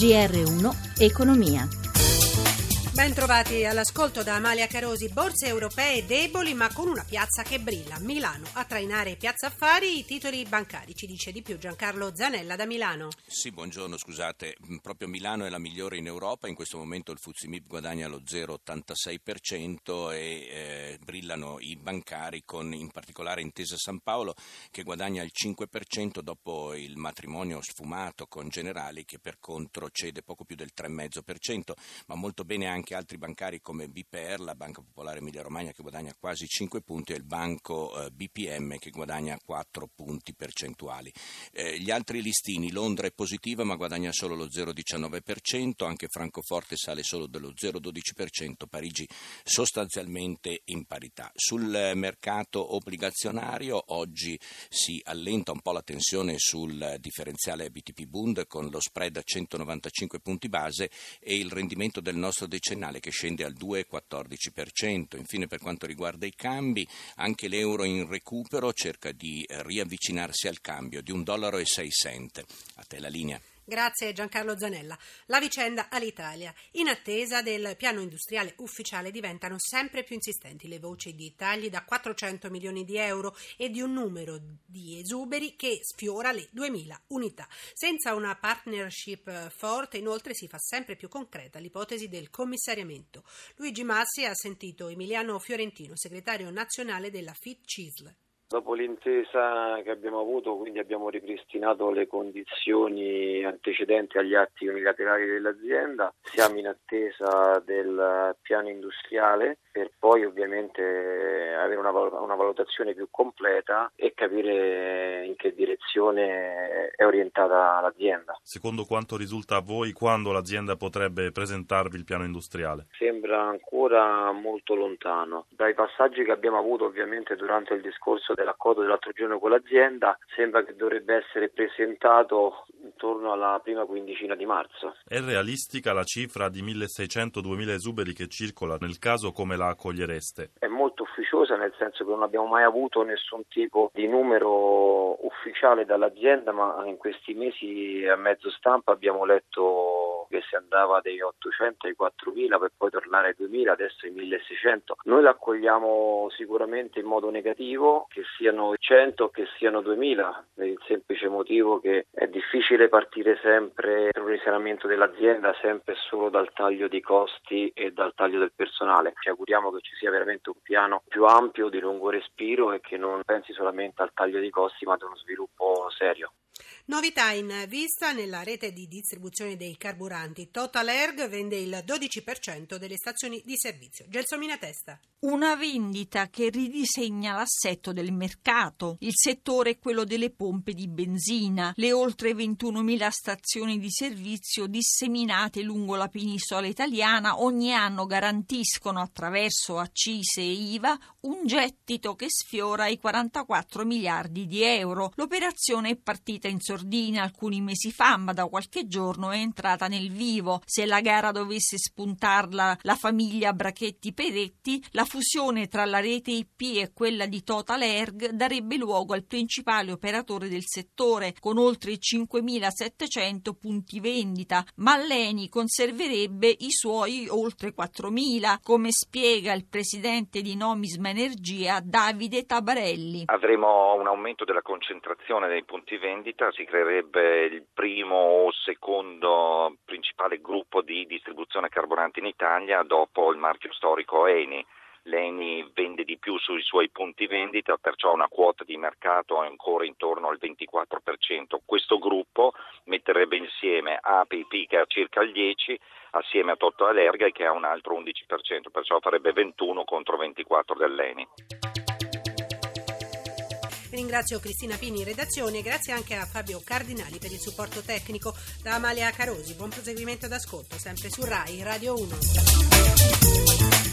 GR1 Economia. Ben trovati all'ascolto da Amalia Carosi. Borse europee deboli ma con una piazza che brilla. Milano a trainare Piazza Affari i titoli bancari. Ci dice di più Giancarlo Zanella da Milano. Sì, buongiorno, scusate. Proprio Milano è la migliore in Europa. In questo momento il Fuzimib guadagna lo 0,86% e eh, brillano i bancari con in particolare Intesa San Paolo che guadagna il 5% dopo il matrimonio sfumato con Generali che per contro cede poco più del 3,5%, ma molto bene anche anche altri bancari come BPR, la Banca Popolare Emilia Romagna che guadagna quasi 5 punti e il banco eh, BPM che guadagna 4 punti percentuali. Eh, gli altri listini, Londra è positiva ma guadagna solo lo 0,19%, anche Francoforte sale solo dello 0,12%, Parigi sostanzialmente in parità. Sul mercato obbligazionario oggi si allenta un po' la tensione sul differenziale BTP Bund con lo spread a 195 punti base e il rendimento del nostro decennale che scende al 2,14%. Infine per quanto riguarda i cambi, anche l'euro in recupero cerca di riavvicinarsi al cambio di 1,06 dollaro. A te la linea. Grazie Giancarlo Zanella. La vicenda all'Italia. In attesa del piano industriale ufficiale diventano sempre più insistenti le voci di tagli da 400 milioni di euro e di un numero di esuberi che sfiora le 2000 unità. Senza una partnership forte inoltre si fa sempre più concreta l'ipotesi del commissariamento. Luigi Massi ha sentito Emiliano Fiorentino, segretario nazionale della FIT CISL. Dopo l'intesa che abbiamo avuto, quindi abbiamo ripristinato le condizioni antecedenti agli atti unilaterali dell'azienda, siamo in attesa del piano industriale per poi ovviamente avere una, una valutazione più completa e capire in che direzione è orientata l'azienda. Secondo quanto risulta a voi, quando l'azienda potrebbe presentarvi il piano industriale? Sembra ancora molto lontano. Dai passaggi che abbiamo avuto ovviamente durante il discorso dell'accordo dell'altro giorno con l'azienda, sembra che dovrebbe essere presentato intorno alla prima quindicina di marzo. È realistica la cifra di 1600-2000 esuberi che circola? Nel caso come la accogliereste? È molto ufficiosa nel senso che non abbiamo mai avuto nessun tipo di numero ufficiale dall'azienda, ma in questi mesi a mezzo stampa abbiamo letto che si andava dai 800 ai 4000 per poi ai 2000, adesso ai 1600. Noi l'accogliamo sicuramente in modo negativo, che siano 100 o che siano 2000, per il semplice motivo che è difficile partire sempre per un risanamento dell'azienda sempre solo dal taglio di costi e dal taglio del personale. Ci auguriamo che ci sia veramente un piano più ampio, di lungo respiro e che non pensi solamente al taglio di costi ma ad uno sviluppo serio. Novità in vista nella rete di distribuzione dei carburanti. Total Erg vende il 12% delle stazioni di servizio. Gelsomina Testa. Una vendita che ridisegna l'assetto del mercato. Il settore è quello delle pompe di benzina, le oltre 21.000 stazioni di servizio disseminate lungo la penisola italiana ogni anno garantiscono attraverso accise e IVA un gettito che sfiora i 44 miliardi di euro. L'operazione è partita in sordina alcuni mesi fa, ma da qualche giorno è entrata nel vivo. Se la gara dovesse spuntarla la famiglia Brachetti-Peretti, la fusione tra la rete IP e quella di Total Erg darebbe luogo al principale operatore del settore, con oltre 5.700 punti vendita, ma l'ENI conserverebbe i suoi oltre 4.000, come spiega il presidente di Nomisma Energia Davide Tabarelli. Avremo un aumento della concentrazione dei punti vendita si creerebbe il primo o secondo principale gruppo di distribuzione carburanti in Italia dopo il marchio storico Eni. L'Eni vende di più sui suoi punti vendita, perciò una quota di mercato è ancora intorno al 24%. Questo gruppo metterebbe insieme APP che ha circa il 10% assieme a Totto Allerga che ha un altro 11%, perciò farebbe 21 contro 24 dell'Eni. Ringrazio Cristina Pini in redazione e grazie anche a Fabio Cardinali per il supporto tecnico. Da Amalia Carosi, buon proseguimento d'ascolto, sempre su RAI Radio 1.